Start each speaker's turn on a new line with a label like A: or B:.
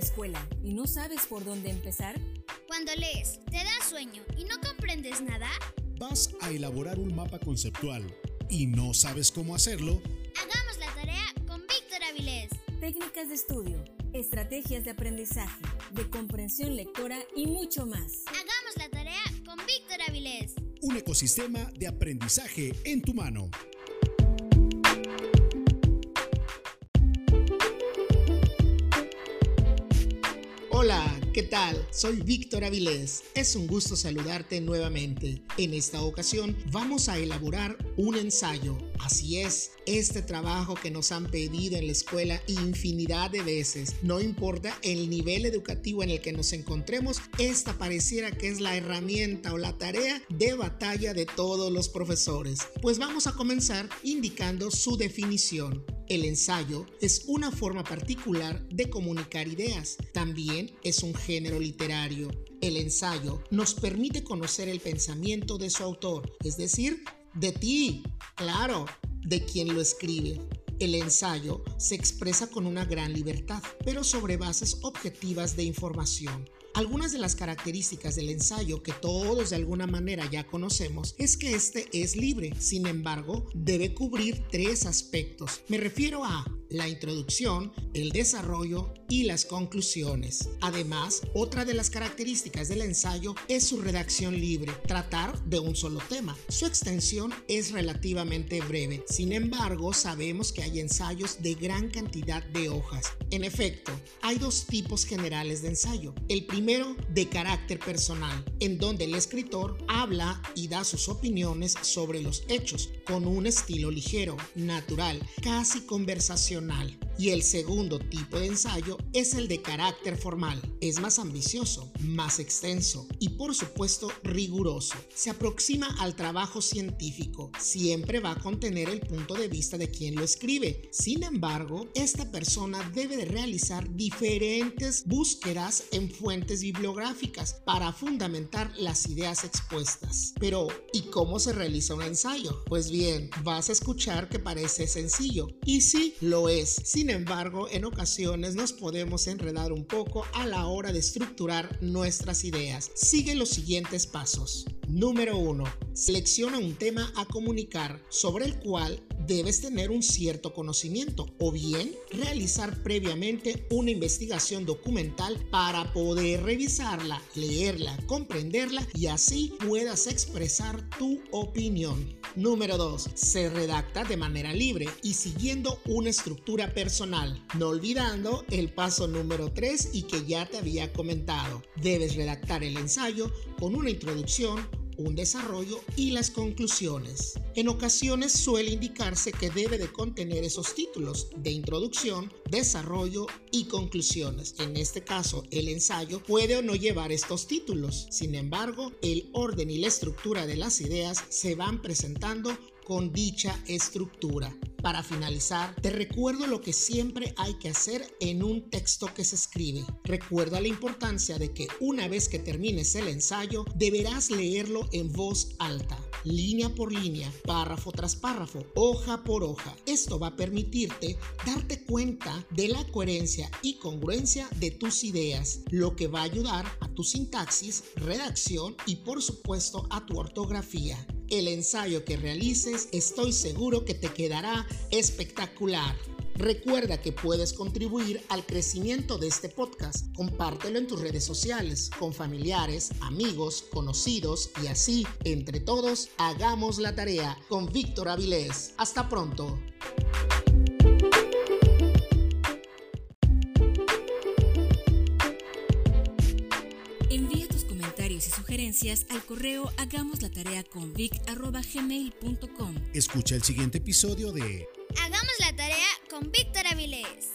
A: escuela y no sabes por dónde empezar?
B: Cuando lees, te da sueño y no comprendes nada.
C: Vas a elaborar un mapa conceptual y no sabes cómo hacerlo.
B: Hagamos la tarea con Víctor Avilés.
A: Técnicas de estudio, estrategias de aprendizaje, de comprensión lectora y mucho más.
B: Hagamos la tarea con Víctor Avilés.
C: Un ecosistema de aprendizaje en tu mano.
D: Hola, ¿qué tal? Soy Víctor Avilés. Es un gusto saludarte nuevamente. En esta ocasión vamos a elaborar un ensayo. Así es, este trabajo que nos han pedido en la escuela infinidad de veces. No importa el nivel educativo en el que nos encontremos, esta pareciera que es la herramienta o la tarea de batalla de todos los profesores. Pues vamos a comenzar indicando su definición. El ensayo es una forma particular de comunicar ideas. También es un género literario. El ensayo nos permite conocer el pensamiento de su autor, es decir, de ti, claro, de quien lo escribe. El ensayo se expresa con una gran libertad, pero sobre bases objetivas de información. Algunas de las características del ensayo que todos de alguna manera ya conocemos es que este es libre, sin embargo, debe cubrir tres aspectos. Me refiero a la introducción, el desarrollo y las conclusiones. Además, otra de las características del ensayo es su redacción libre, tratar de un solo tema. Su extensión es relativamente breve, sin embargo, sabemos que hay ensayos de gran cantidad de hojas. En efecto, hay dos tipos generales de ensayo. El primero, de carácter personal, en donde el escritor habla y da sus opiniones sobre los hechos, con un estilo ligero, natural, casi conversacional y el segundo tipo de ensayo es el de carácter formal. Es más ambicioso, más extenso y por supuesto riguroso. Se aproxima al trabajo científico. Siempre va a contener el punto de vista de quien lo escribe. Sin embargo, esta persona debe de realizar diferentes búsquedas en fuentes bibliográficas para fundamentar las ideas expuestas. Pero, ¿y cómo se realiza un ensayo? Pues bien, vas a escuchar que parece sencillo. Y sí, lo sin embargo, en ocasiones nos podemos enredar un poco a la hora de estructurar nuestras ideas. Sigue los siguientes pasos. Número 1. Selecciona un tema a comunicar sobre el cual debes tener un cierto conocimiento o bien realizar previamente una investigación documental para poder revisarla, leerla, comprenderla y así puedas expresar tu opinión. Número 2. Se redacta de manera libre y siguiendo una estructura personal, no olvidando el paso número 3 y que ya te había comentado. Debes redactar el ensayo con una introducción, un desarrollo y las conclusiones. En ocasiones suele indicarse que debe de contener esos títulos de introducción, desarrollo y conclusiones. En este caso, el ensayo puede o no llevar estos títulos. Sin embargo, el orden y la estructura de las ideas se van presentando con dicha estructura. Para finalizar, te recuerdo lo que siempre hay que hacer en un texto que se escribe. Recuerda la importancia de que una vez que termines el ensayo, deberás leerlo en voz alta, línea por línea, párrafo tras párrafo, hoja por hoja. Esto va a permitirte darte cuenta de la coherencia y congruencia de tus ideas, lo que va a ayudar a tu sintaxis, redacción y por supuesto a tu ortografía el ensayo que realices, estoy seguro que te quedará espectacular. Recuerda que puedes contribuir al crecimiento de este podcast. Compártelo en tus redes sociales, con familiares, amigos, conocidos y así, entre todos, hagamos la tarea con Víctor Avilés. Hasta pronto.
A: Sugerencias al correo hagamos la tarea con vic.gmail.com.
C: Escucha el siguiente episodio de
B: Hagamos la tarea con Víctor Avilés.